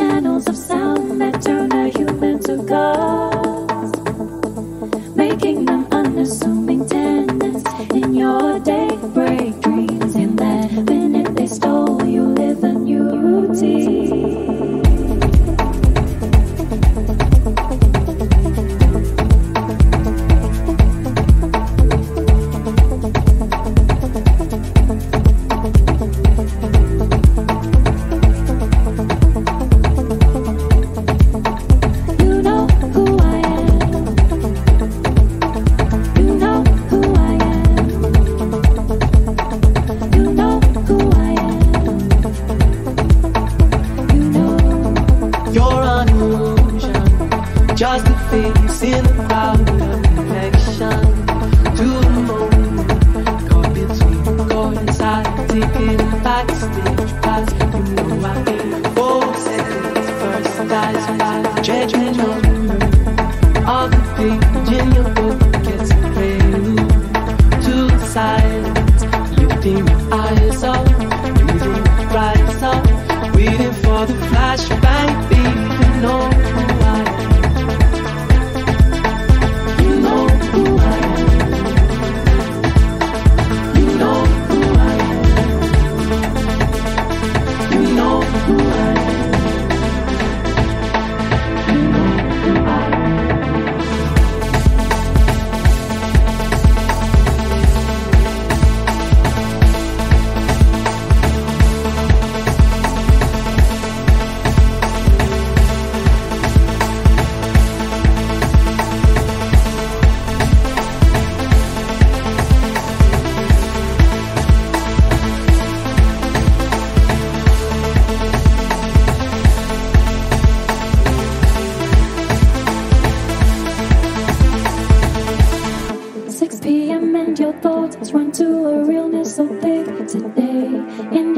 channels of sound that turn a human to God. so big today.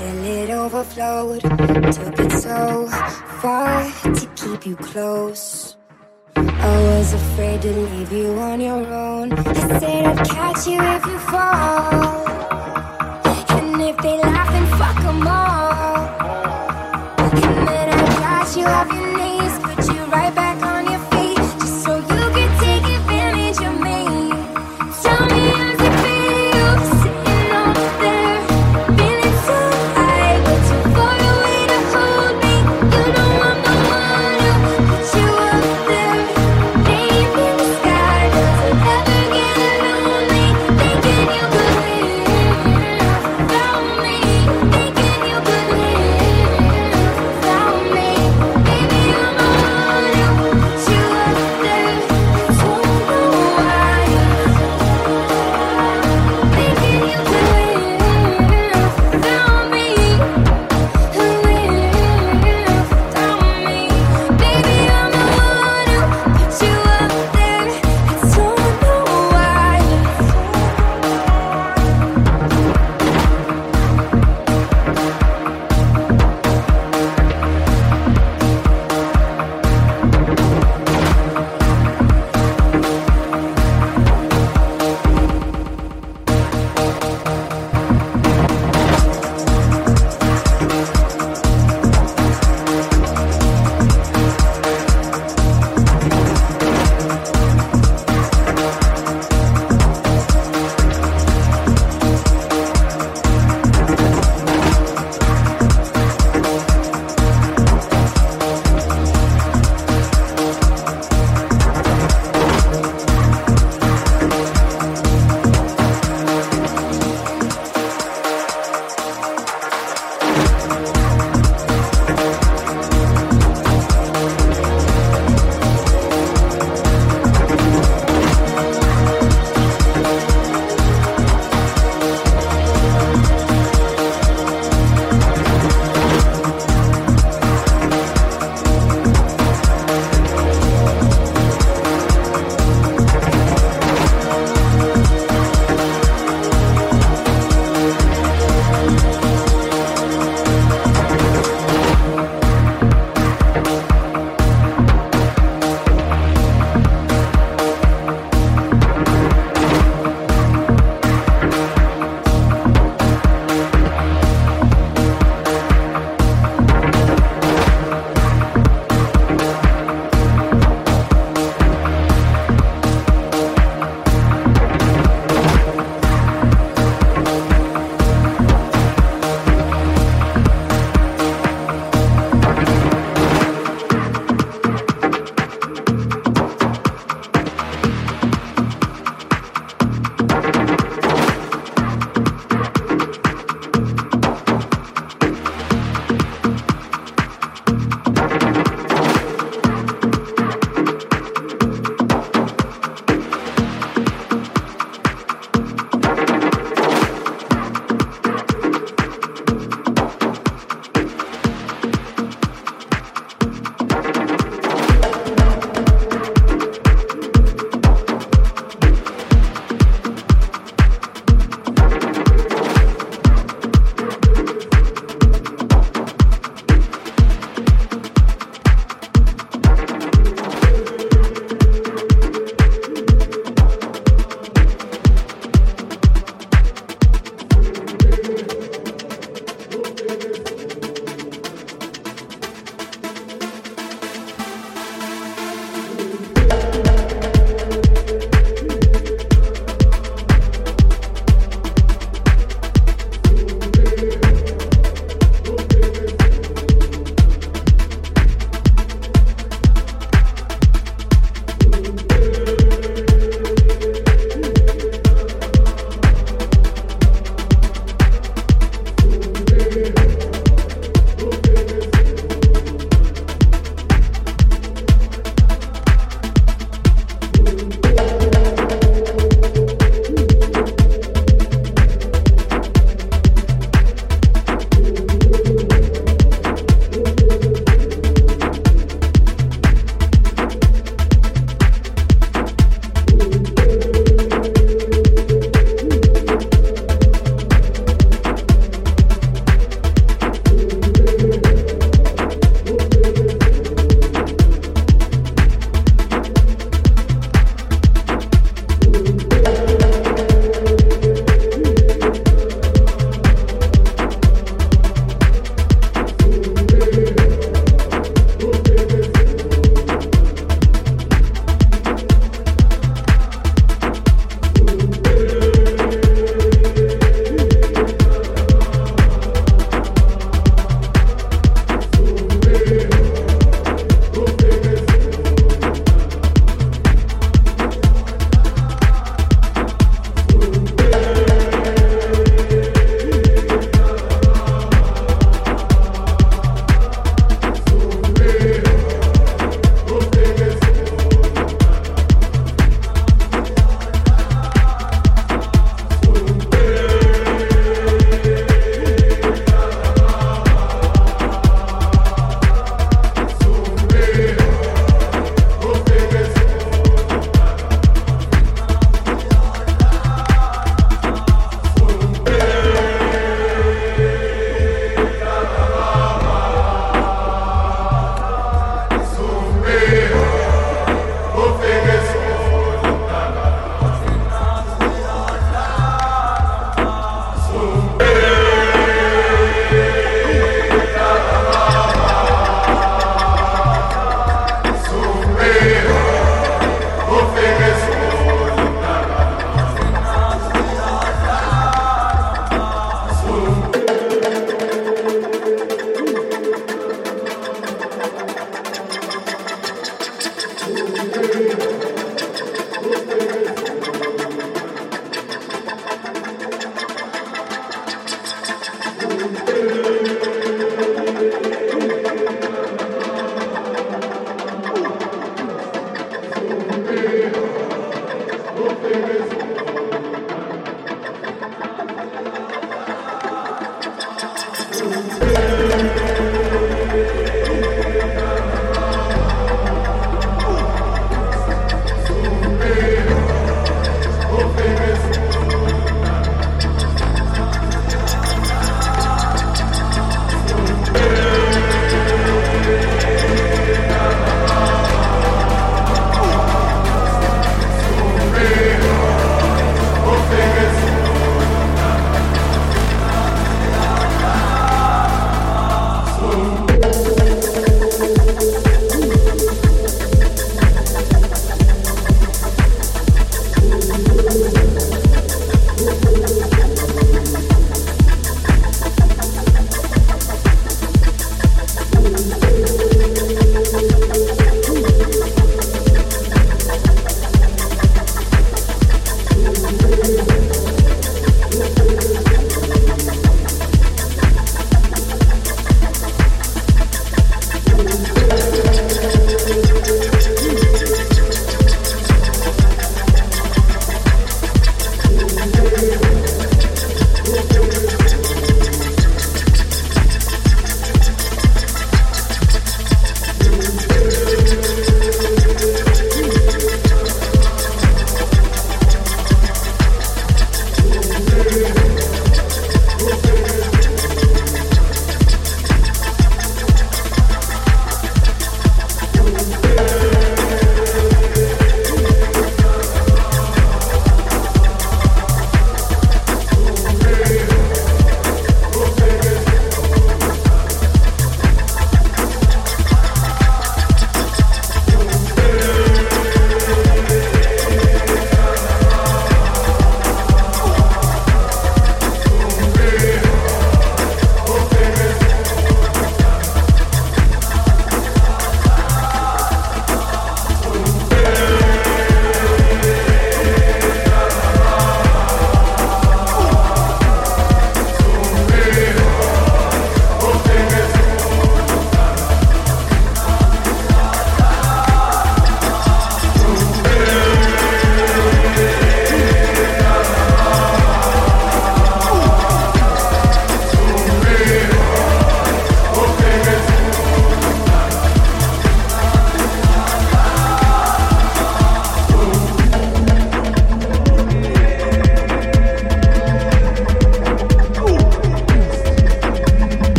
until it overflowed. Took it so far to keep you close. I was afraid to leave you on your own. I said I'd catch you if you fall.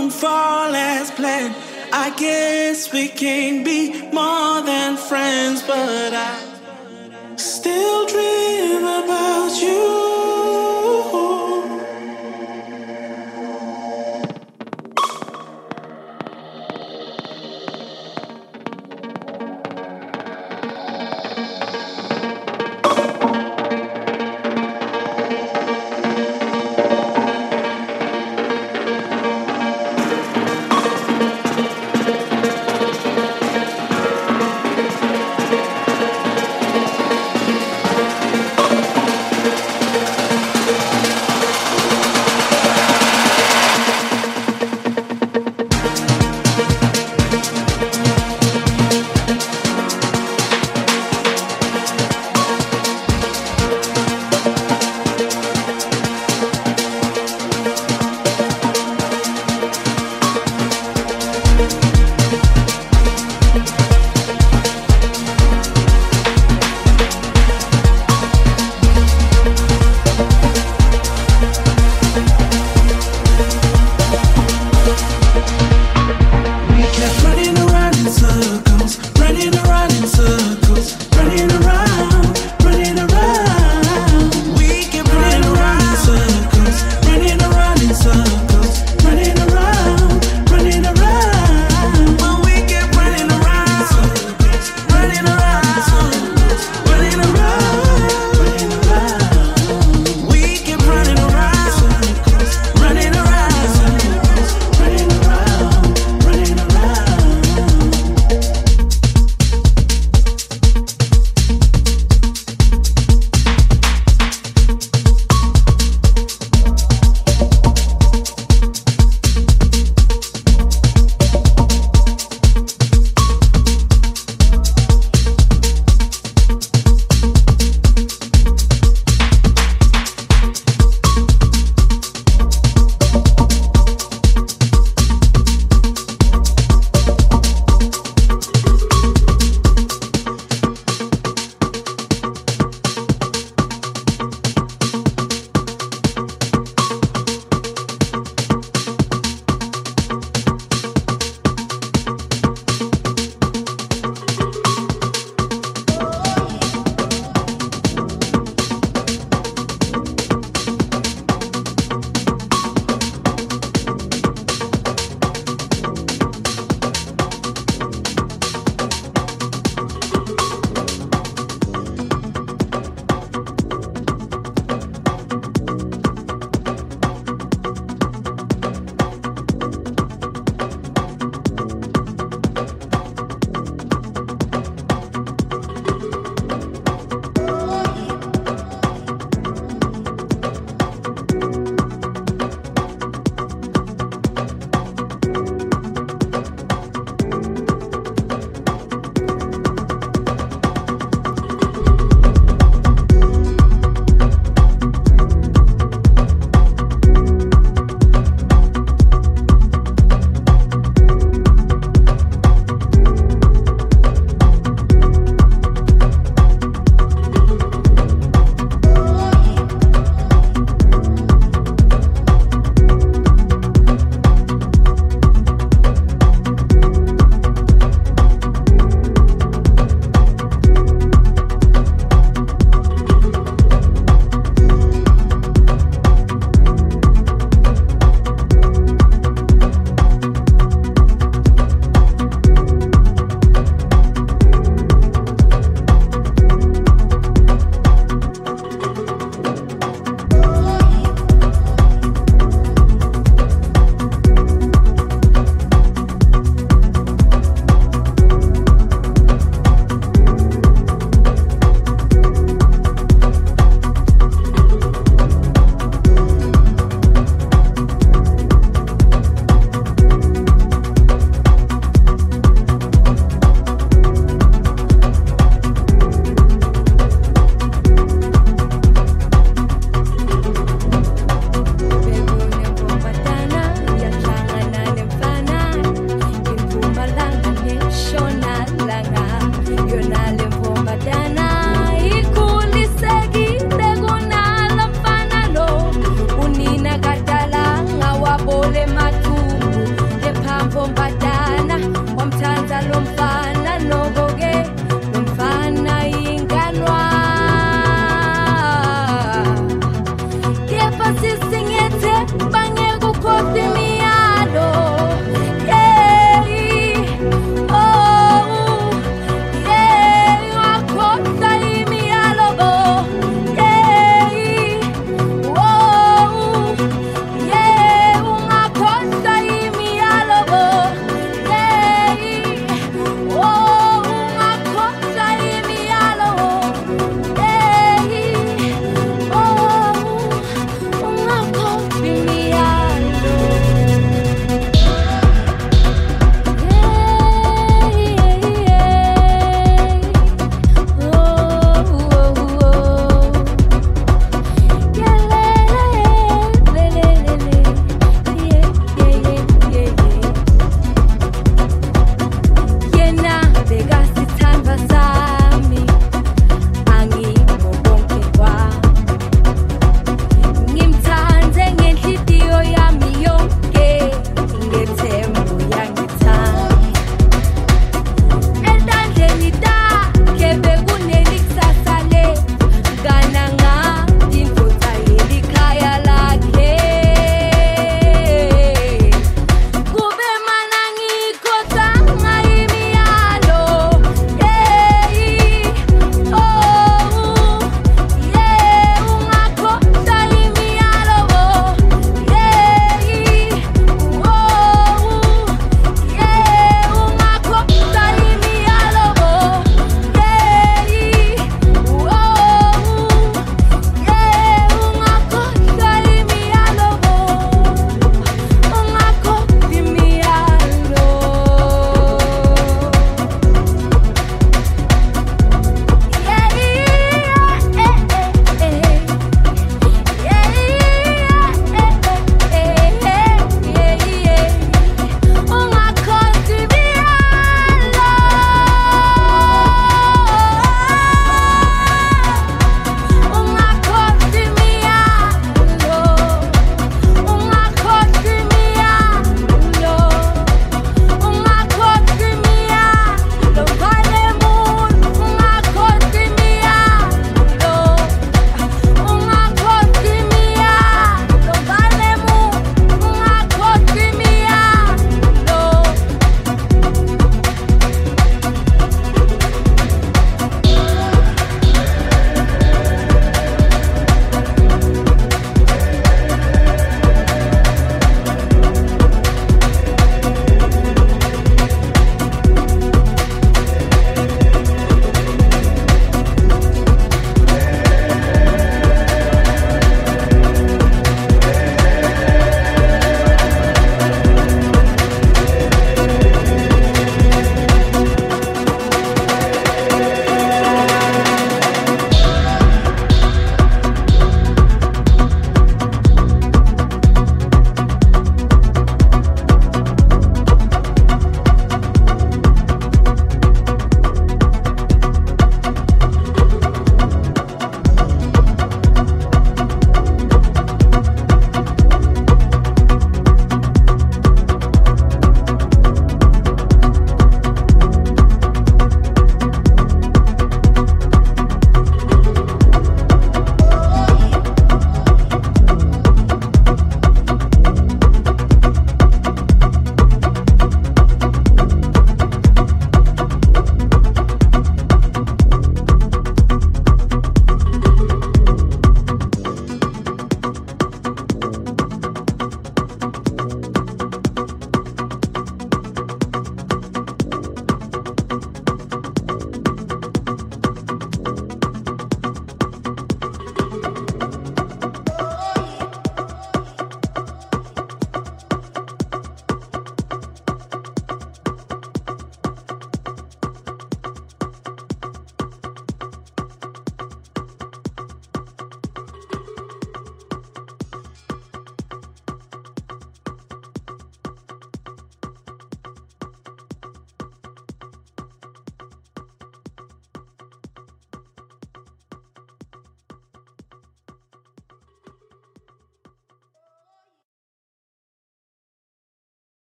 don't fall as planned. I guess we can be more than friends, but I still dream about you.